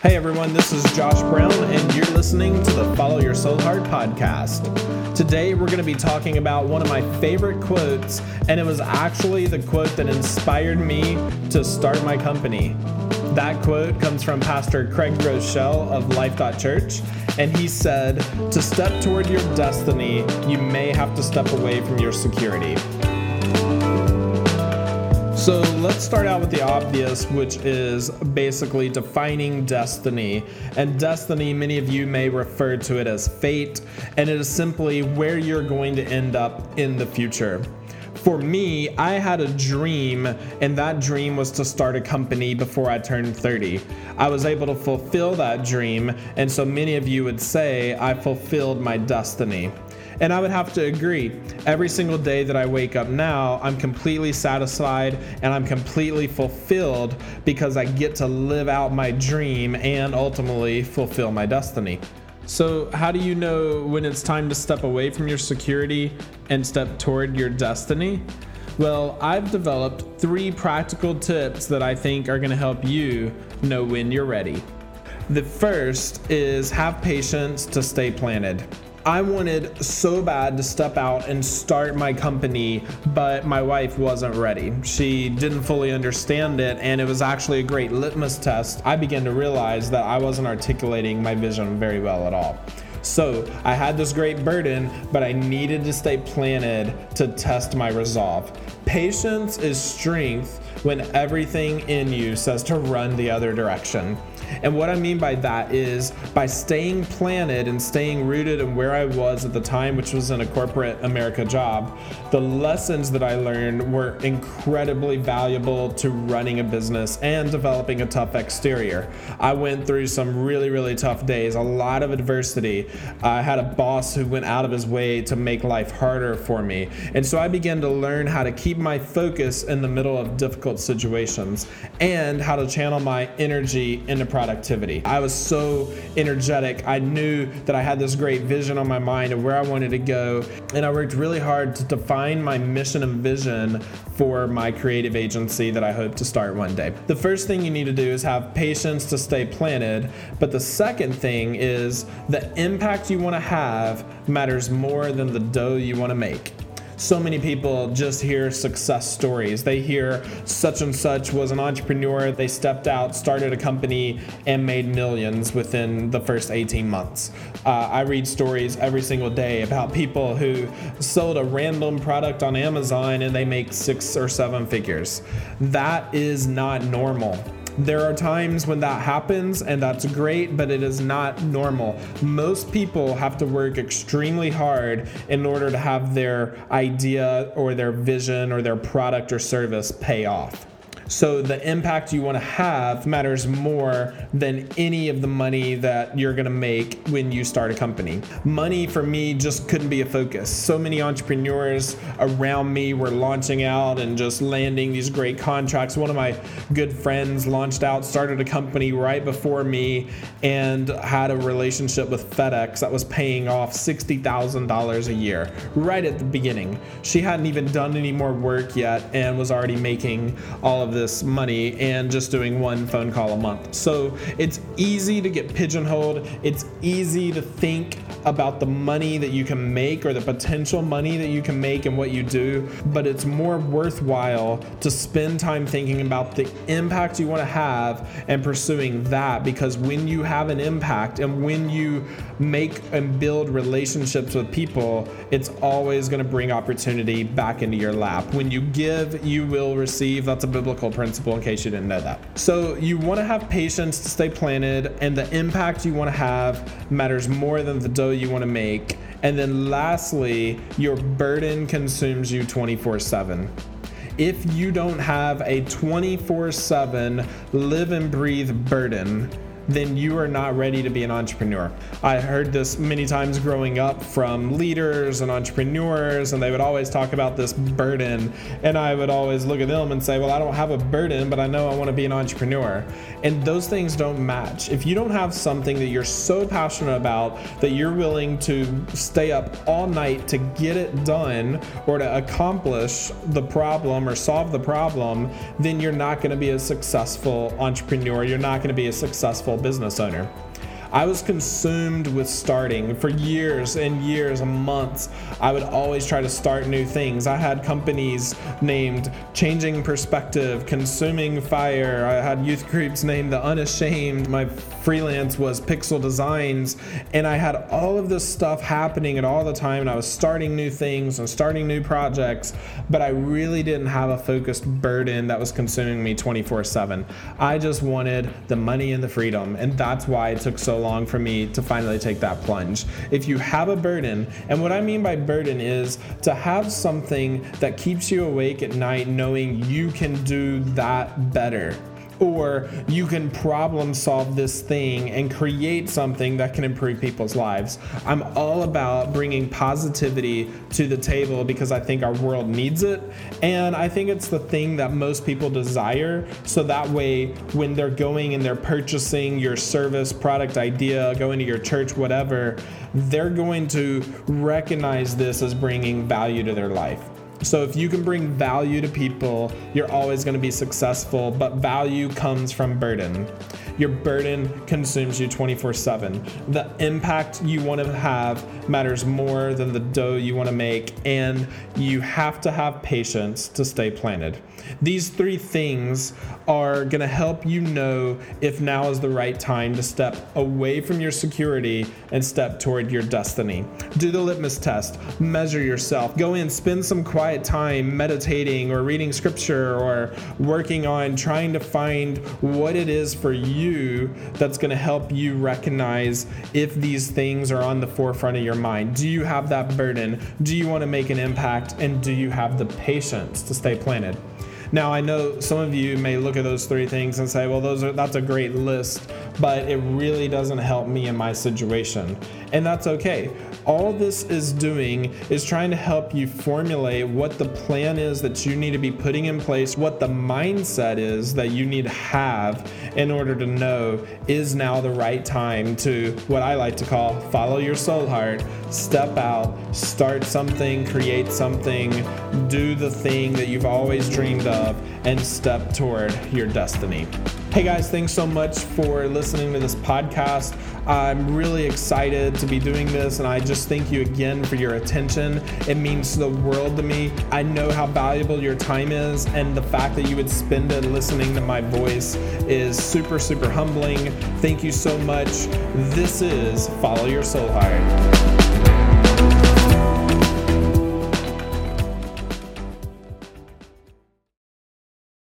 Hey everyone, this is Josh Brown, and you're listening to the Follow Your Soulheart podcast. Today we're going to be talking about one of my favorite quotes, and it was actually the quote that inspired me to start my company. That quote comes from Pastor Craig Groeschel of Life Church, and he said, To step toward your destiny, you may have to step away from your security. So let's start out with the obvious, which is basically defining destiny. And destiny, many of you may refer to it as fate, and it is simply where you're going to end up in the future. For me, I had a dream, and that dream was to start a company before I turned 30. I was able to fulfill that dream, and so many of you would say I fulfilled my destiny. And I would have to agree. Every single day that I wake up now, I'm completely satisfied and I'm completely fulfilled because I get to live out my dream and ultimately fulfill my destiny. So, how do you know when it's time to step away from your security and step toward your destiny? Well, I've developed three practical tips that I think are going to help you know when you're ready. The first is have patience to stay planted. I wanted so bad to step out and start my company, but my wife wasn't ready. She didn't fully understand it, and it was actually a great litmus test. I began to realize that I wasn't articulating my vision very well at all. So I had this great burden, but I needed to stay planted to test my resolve. Patience is strength when everything in you says to run the other direction. And what I mean by that is by staying planted and staying rooted in where I was at the time, which was in a corporate America job, the lessons that I learned were incredibly valuable to running a business and developing a tough exterior. I went through some really, really tough days, a lot of adversity. I had a boss who went out of his way to make life harder for me. And so I began to learn how to keep my focus in the middle of difficult situations and how to channel my energy into productivity. I was so energetic. I knew that I had this great vision on my mind of where I wanted to go. And I worked really hard to define my mission and vision for my creative agency that I hope to start one day. The first thing you need to do is have patience to stay planted. But the second thing is the impact you want to have matters more than the dough you want to make so many people just hear success stories. They hear such and such was an entrepreneur, they stepped out, started a company, and made millions within the first 18 months. Uh, I read stories every single day about people who sold a random product on Amazon and they make six or seven figures. That is not normal. There are times when that happens, and that's great, but it is not normal. Most people have to work extremely hard in order to have their idea or their vision or their product or service pay off. So the impact you want to have matters more than any of the money that you're going to make when you start a company. Money for me just couldn't be a focus. So many entrepreneurs around me were launching out and just landing these great contracts. One of my good friends launched out, started a company right before me, and had a relationship with FedEx that was paying off $60,000 a year right at the beginning. She hadn't even done any more work yet and was already making all of this money and just doing one phone call a month. So it's easy to get pigeonholed. It's easy to think about the money that you can make or the potential money that you can make and what you do, but it's more worthwhile to spend time thinking about the impact you want to have and pursuing that because when you have an impact and when you make and build relationships with people, it's always going to bring opportunity back into your lap. When you give, you will receive. That's a biblical principle in case you didn't know that. So you want to have patience to stay planted, and the impact you want to have matters more than the dough you want to make. And then lastly, your burden consumes you 24 7 if you don't have a 24 7 live and breathe burden, then you are not ready to be an entrepreneur. I heard this many times growing up from leaders and entrepreneurs, and they would always talk about this burden. And I would always look at them and say, Well, I don't have a burden, but I know I want to be an entrepreneur. And those things don't match. If you don't have something that you're so passionate about that you're willing to stay up all night to get it done or to accomplish the problem or solve the problem, then you're not going to be a successful entrepreneur. You're not going to be a successful business owner. I was consumed with starting for years and years and months. I would always try to start new things. I had companies named Changing Perspective, Consuming Fire. I had youth groups named The Unashamed. My freelance was Pixel Designs. And I had all of this stuff happening at all the time. And I was starting new things and starting new projects, but I really didn't have a focused burden that was consuming me 24 7. I just wanted the money and the freedom. And that's why it took so long for me to finally take that plunge. If you have a burden, and what I mean by burden is to have something that keeps you awake at night knowing you can do that better or you can problem solve this thing and create something that can improve people's lives. I'm all about bringing positivity to the table because I think our world needs it. And I think it's the thing that most people desire. So that way, when they're going and they're purchasing your service, product idea, going to your church, whatever, they're going to recognize this as bringing value to their life. So if you can bring value to people, you're always going to be successful, but value comes from burden. Your burden consumes you 24 7. The impact you want to have matters more than the dough you want to make, and you have to have patience to stay planted. These three things are going to help you know if now is the right time to step away from your security and step toward your destiny. Do the litmus test, measure yourself, go in, spend some quiet time meditating or reading scripture or working on trying to find what it is for you that's going to help you recognize if these things are on the forefront of your mind. Do you have that burden? Do you want to make an impact? And do you have the patience to stay planted? Now, I know some of you may look at those three things and say, well, those are that's a great list, but it really doesn't help me in my situation. And that's okay. All this is doing is trying to help you formulate what the plan is that you need to be putting in place, what the mindset is that you need to have in order to know is now the right time to what I like to call follow your soul heart, step out, start something, create something, do the thing that you've always dreamed of, and step toward your destiny. Hey guys, thanks so much for listening to this podcast. I'm really excited to be doing this, and I just thank you again for your attention. It means the world to me. I know how valuable your time is, and the fact that you would spend it listening to my voice is super, super humbling. Thank you so much. This is Follow Your Soulheart.